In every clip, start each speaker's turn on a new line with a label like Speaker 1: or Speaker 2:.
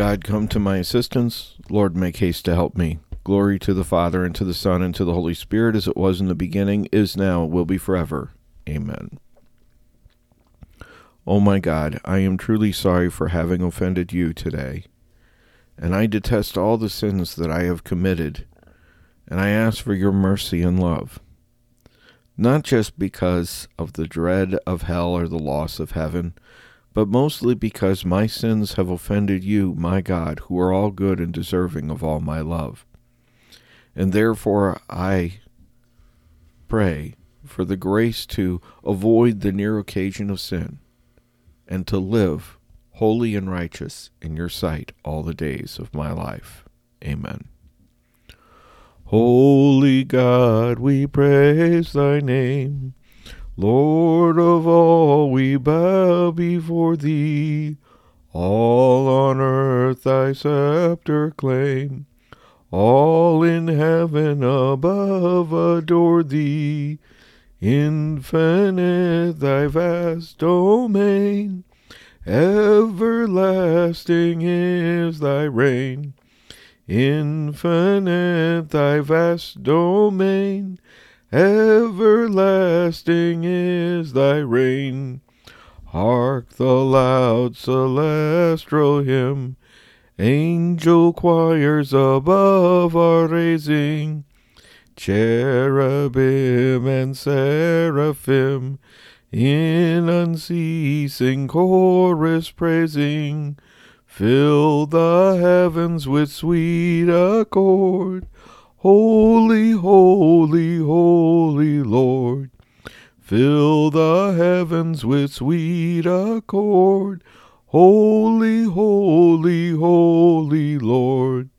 Speaker 1: God, come to my assistance. Lord, make haste to help me. Glory to the Father, and to the Son, and to the Holy Spirit, as it was in the beginning, is now, will be forever. Amen. O oh my God, I am truly sorry for having offended you today, and I detest all the sins that I have committed, and I ask for your mercy and love. Not just because of the dread of hell or the loss of heaven, but mostly because my sins have offended you, my God, who are all good and deserving of all my love. And therefore I pray for the grace to avoid the near occasion of sin and to live holy and righteous in your sight all the days of my life. Amen. Holy God, we praise thy name. Lord of all, we bow before thee. All on earth thy scepter claim. All in heaven above adore thee. Infinite thy vast domain. Everlasting is thy reign. Infinite thy vast domain. Everlasting is thy reign. Hark the loud celestial hymn Angel choirs above are raising, cherubim and seraphim in unceasing chorus praising. Fill the heavens with sweet accord. Holy, holy, holy. Fill the heavens with sweet accord. Holy, holy, holy Lord.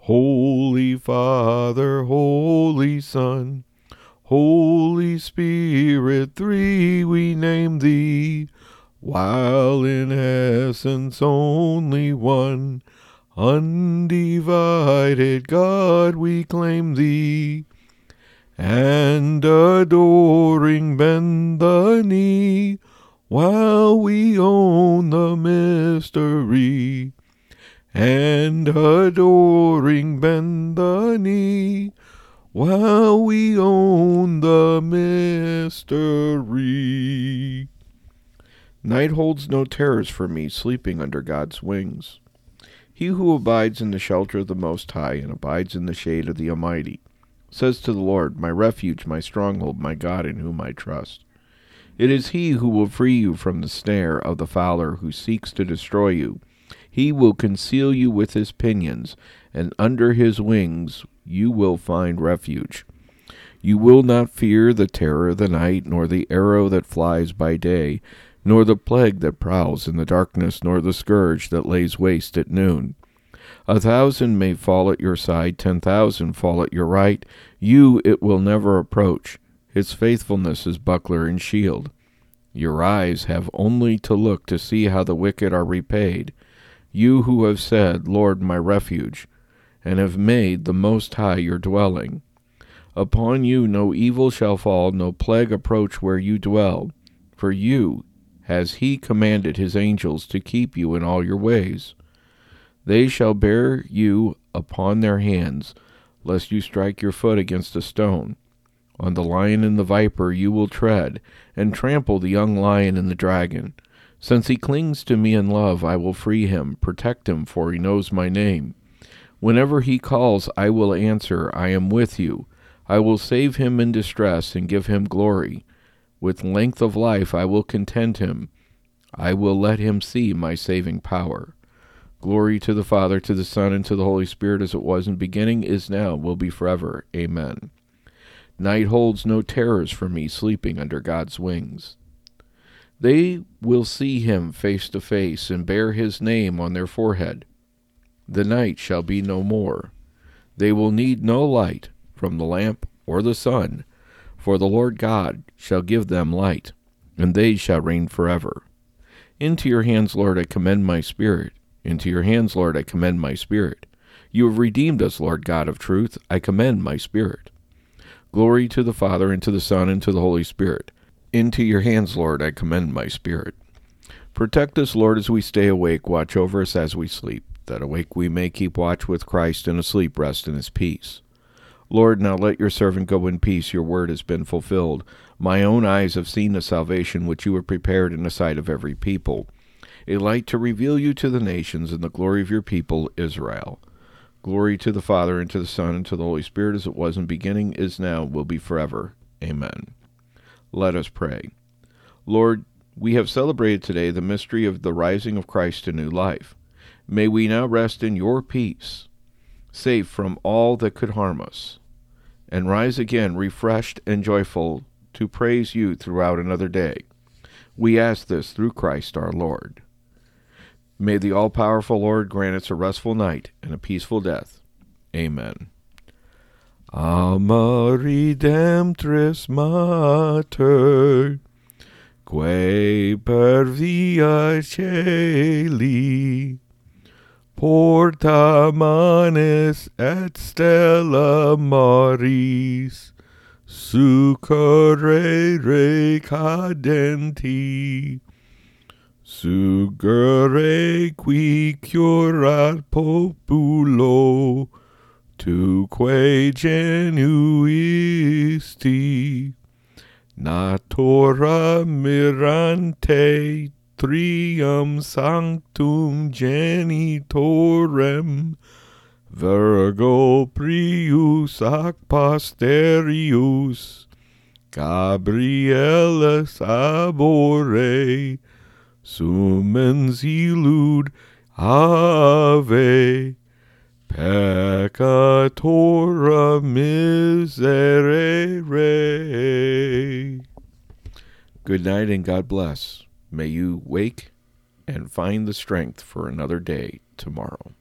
Speaker 1: Holy Father, Holy Son, Holy Spirit, three we name thee, while in essence only one. Undivided God, we claim thee, and adoring bend the knee while we own the mystery, and adoring bend the knee, while we own the mystery. Night holds no terrors for me, sleeping under God's wings. He who abides in the shelter of the Most High and abides in the shade of the Almighty says to the Lord, My refuge, my stronghold, my God in whom I trust. It is he who will free you from the snare of the fowler who seeks to destroy you. He will conceal you with his pinions, and under his wings you will find refuge. You will not fear the terror of the night, nor the arrow that flies by day, nor the plague that prowls in the darkness, nor the scourge that lays waste at noon. A thousand may fall at your side, ten thousand fall at your right, you it will never approach. His faithfulness is buckler and shield. Your eyes have only to look to see how the wicked are repaid. You who have said, Lord, my refuge, and have made the Most High your dwelling. Upon you no evil shall fall, no plague approach where you dwell. For you has he commanded his angels to keep you in all your ways. They shall bear you upon their hands, lest you strike your foot against a stone. On the lion and the viper you will tread, and trample the young lion and the dragon. Since he clings to me in love, I will free him, protect him, for he knows my name. Whenever he calls, I will answer, I am with you. I will save him in distress and give him glory. With length of life I will content him. I will let him see my saving power. Glory to the Father, to the Son, and to the Holy Spirit, as it was in the beginning, is now, will be forever. Amen. Night holds no terrors for me sleeping under God's wings. They will see him face to face and bear his name on their forehead. The night shall be no more. They will need no light from the lamp or the sun, for the Lord God shall give them light, and they shall reign forever. Into your hands, Lord, I commend my spirit. Into your hands, Lord, I commend my spirit. You have redeemed us, Lord God of truth. I commend my spirit. Glory to the Father, and to the Son, and to the Holy Spirit. Into your hands, Lord, I commend my spirit. Protect us, Lord, as we stay awake. Watch over us as we sleep, that awake we may keep watch with Christ, and asleep rest in his peace. Lord, now let your servant go in peace. Your word has been fulfilled. My own eyes have seen the salvation which you have prepared in the sight of every people, a light to reveal you to the nations and the glory of your people, Israel. Glory to the Father, and to the Son, and to the Holy Spirit, as it was in beginning, is now, will be forever. Amen. Let us pray. Lord, we have celebrated today the mystery of the rising of Christ to new life. May we now rest in your peace, safe from all that could harm us and rise again refreshed and joyful to praise you throughout another day. We ask this through Christ our Lord. May the all powerful Lord grant us a restful night and a peaceful death. Amen. Alma Redemptoris Mater, quae per via celi, Porta manis et stella maris, succurrere cadenti, sugere qui curat populo, tu quae genuisti, natura mirante trium sanctum genitorem. Virgo prius ac posterius Gabrielis abore sumens illud ave peccatora miserere Good night and God bless. May you wake and find the strength for another day tomorrow.